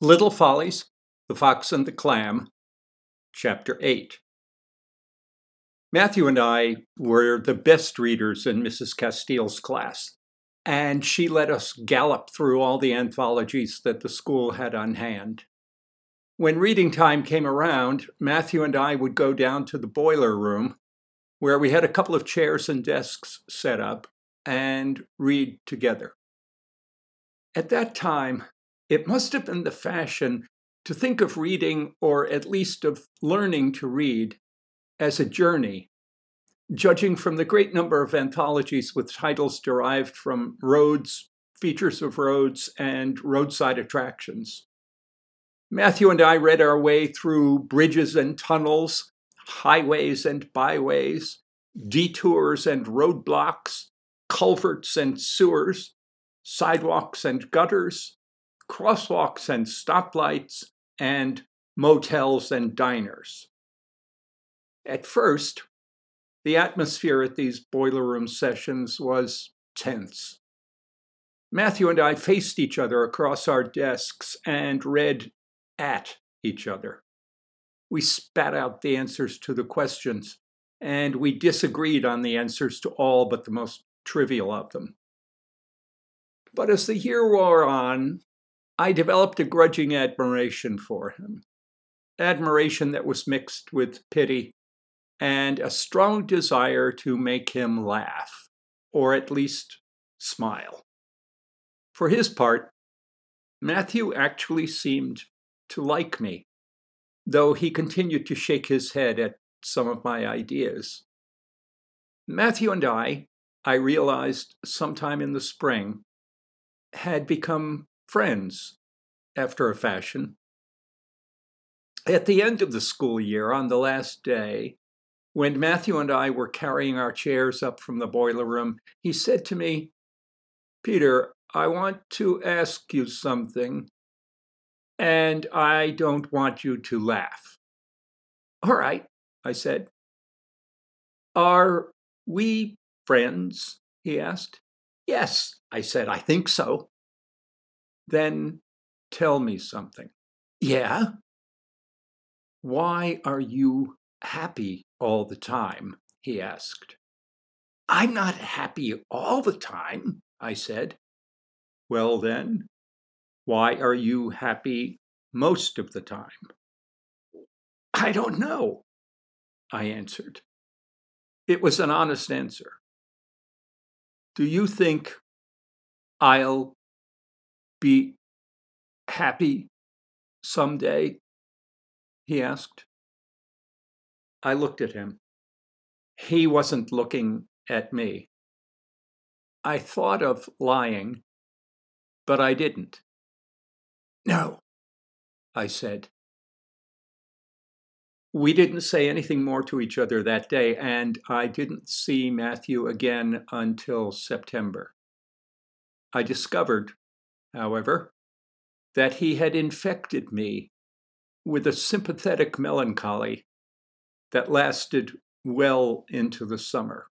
Little Follies, The Fox and the Clam, Chapter 8. Matthew and I were the best readers in Mrs. Castile's class, and she let us gallop through all the anthologies that the school had on hand. When reading time came around, Matthew and I would go down to the boiler room, where we had a couple of chairs and desks set up, and read together. At that time, it must have been the fashion to think of reading, or at least of learning to read, as a journey, judging from the great number of anthologies with titles derived from roads, features of roads, and roadside attractions. Matthew and I read our way through bridges and tunnels, highways and byways, detours and roadblocks, culverts and sewers, sidewalks and gutters, crosswalks and stoplights, and motels and diners. At first, the atmosphere at these boiler room sessions was tense. Matthew and I faced each other across our desks and read at each other. We spat out the answers to the questions, and we disagreed on the answers to all but the most trivial of them. But as the year wore on, I developed a grudging admiration for him, admiration that was mixed with pity and a strong desire to make him laugh, or at least smile. For his part, Matthew actually seemed to like me, though he continued to shake his head at some of my ideas. Matthew and I, I realized sometime in the spring, had become friends after a fashion. At the end of the school year, on the last day, when Matthew and I were carrying our chairs up from the boiler room, he said to me, Peter, I want to ask you something, and I don't want you to laugh. All right, I said. Are we friends? he asked. Yes, I said, I think so. Then tell me something. Yeah? Why are you happy all the time? he asked. I'm not happy all the time, I said. Well, then, why are you happy most of the time? I don't know, I answered. It was an honest answer. Do you think I'll be happy someday? he asked. I looked at him. He wasn't looking at me. I thought of lying, but I didn't. No, I said. We didn't say anything more to each other that day, and I didn't see Matthew again until September. I discovered however, that he had infected me with a sympathetic melancholy that lasted well into the summer.